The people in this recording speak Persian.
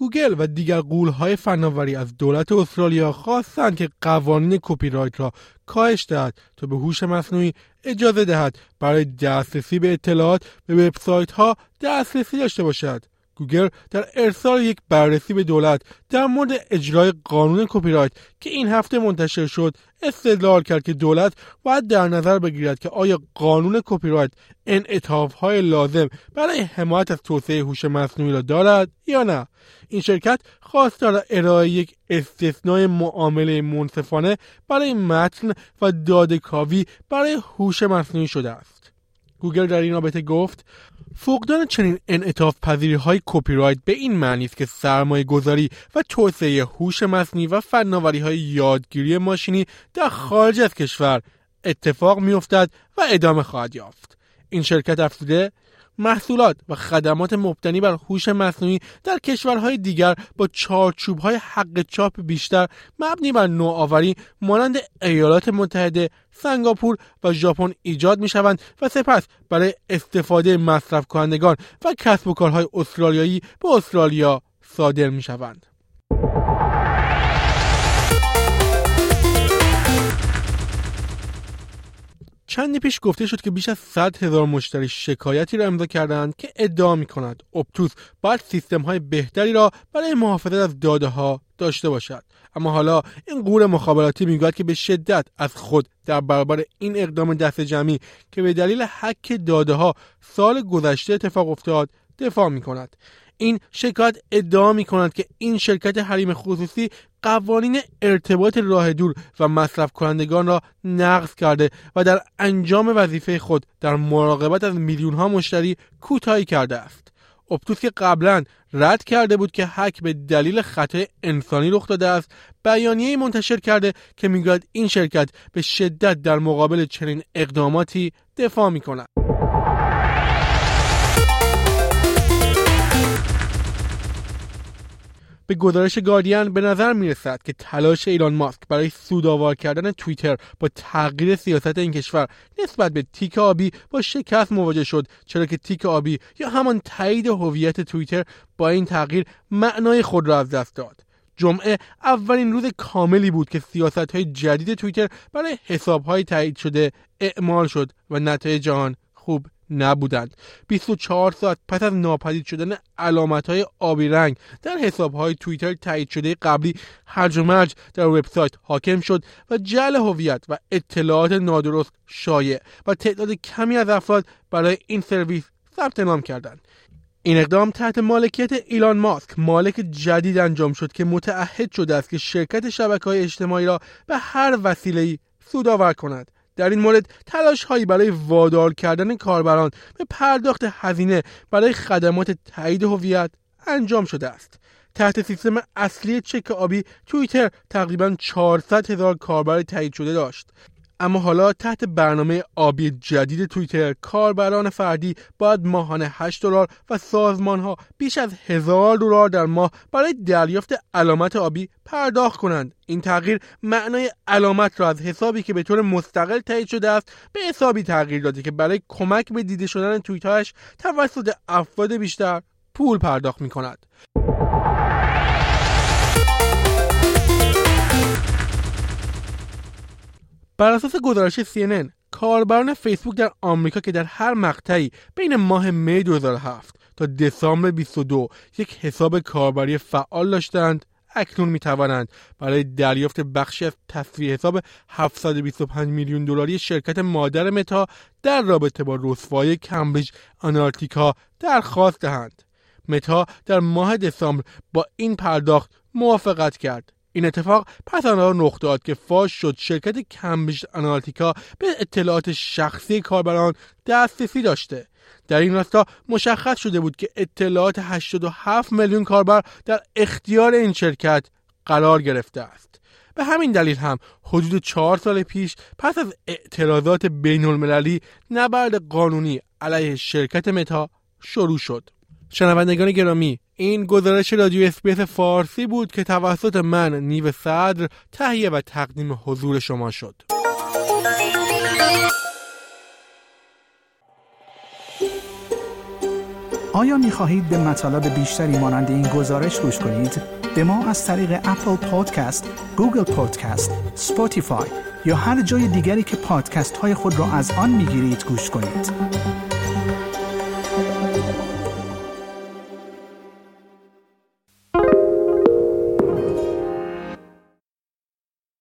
گوگل و دیگر غولهای فناوری از دولت استرالیا خواستند که قوانین کپی رایت را کاهش دهد تا به هوش مصنوعی اجازه دهد برای دسترسی به اطلاعات به وبسایت ها دسترسی داشته باشد. گوگل در ارسال یک بررسی به دولت در مورد اجرای قانون کپی رایت که این هفته منتشر شد استدلال کرد که دولت باید در نظر بگیرد که آیا قانون کپی رایت های لازم برای حمایت از توسعه هوش مصنوعی را دارد یا نه؟ این شرکت خواستار ارائه یک استثنای معامله منصفانه برای متن و دادکاوی برای هوش مصنوعی شده است. گوگل در این رابطه گفت فقدان چنین انعطاف پذیری های کپی رایت به این معنی است که سرمایه گذاری و توسعه هوش مصنوعی و فناوری های یادگیری ماشینی در خارج از کشور اتفاق میافتد و ادامه خواهد یافت. این شرکت افزوده محصولات و خدمات مبتنی بر هوش مصنوعی در کشورهای دیگر با چارچوبهای حق چاپ بیشتر مبنی بر نوآوری مانند ایالات متحده، سنگاپور و ژاپن ایجاد می شوند و سپس برای استفاده مصرف کنندگان و کسب و کارهای استرالیایی به استرالیا صادر می شوند. چندی پیش گفته شد که بیش از 100 هزار مشتری شکایتی را امضا کردند که ادعا می کند اپتوس باید سیستم های بهتری را برای محافظت از داده ها داشته باشد. اما حالا این قور مخابراتی می‌گوید که به شدت از خود در برابر این اقدام دست جمعی که به دلیل حک داده ها سال گذشته اتفاق افتاد دفاع می کند این شکایت ادعا می کند که این شرکت حریم خصوصی قوانین ارتباط راه دور و مصرف کنندگان را نقض کرده و در انجام وظیفه خود در مراقبت از میلیون ها مشتری کوتاهی کرده است. اپتوس که قبلا رد کرده بود که حک به دلیل خطای انسانی رخ داده است بیانیه منتشر کرده که می‌گوید این شرکت به شدت در مقابل چنین اقداماتی دفاع می کند. به گزارش گاردین به نظر می رسد که تلاش ایلان ماسک برای سودآور کردن توییتر با تغییر سیاست این کشور نسبت به تیک آبی با شکست مواجه شد چرا که تیک آبی یا همان تایید هویت توییتر با این تغییر معنای خود را از دست داد. جمعه اولین روز کاملی بود که سیاست های جدید توییتر برای حساب های تایید شده اعمال شد و نتایج آن خوب نبودند. 24 ساعت پس از ناپدید شدن علامت های آبی رنگ در حساب های توییتر تایید شده قبلی هرج و مرج در وبسایت حاکم شد و جعل هویت و اطلاعات نادرست شایع و تعداد کمی از افراد برای این سرویس ثبت نام کردند. این اقدام تحت مالکیت ایلان ماسک مالک جدید انجام شد که متعهد شده است که شرکت شبکه های اجتماعی را به هر وسیله سودآور کند. در این مورد تلاش هایی برای وادار کردن کاربران به پرداخت هزینه برای خدمات تایید هویت انجام شده است. تحت سیستم اصلی چک آبی توییتر تقریبا 400 هزار کاربر تایید شده داشت. اما حالا تحت برنامه آبی جدید توییتر کاربران فردی باید ماهانه 8 دلار و سازمان ها بیش از هزار دلار در ماه برای دریافت علامت آبی پرداخت کنند این تغییر معنای علامت را از حسابی که به طور مستقل تایید شده است به حسابی تغییر داده که برای کمک به دیده شدن توییتهایش توسط افراد بیشتر پول پرداخت می کند. بر اساس گزارش CNN کاربران فیسبوک در آمریکا که در هر مقطعی بین ماه می 2007 تا دسامبر 22 یک حساب کاربری فعال داشتند اکنون می توانند برای دریافت بخشی از تصویر حساب 725 میلیون دلاری شرکت مادر متا در رابطه با رسوایی کمبریج آنالیتیکا درخواست دهند. متا در ماه دسامبر با این پرداخت موافقت کرد. این اتفاق پس آن را رخ داد که فاش شد شرکت کمبریج آنالیتیکا به اطلاعات شخصی کاربران دسترسی داشته. در این راستا مشخص شده بود که اطلاعات 87 میلیون کاربر در اختیار این شرکت قرار گرفته است. به همین دلیل هم حدود چهار سال پیش پس از اعتراضات بین المللی نبرد قانونی علیه شرکت متا شروع شد. شنوندگان گرامی این گزارش رادیو اسپیس فارسی بود که توسط من نیو صدر تهیه و تقدیم حضور شما شد آیا می خواهید به مطالب بیشتری مانند این گزارش گوش کنید؟ به ما از طریق اپل پادکست، گوگل پادکست، سپوتیفای یا هر جای دیگری که پادکست های خود را از آن می گیرید گوش کنید.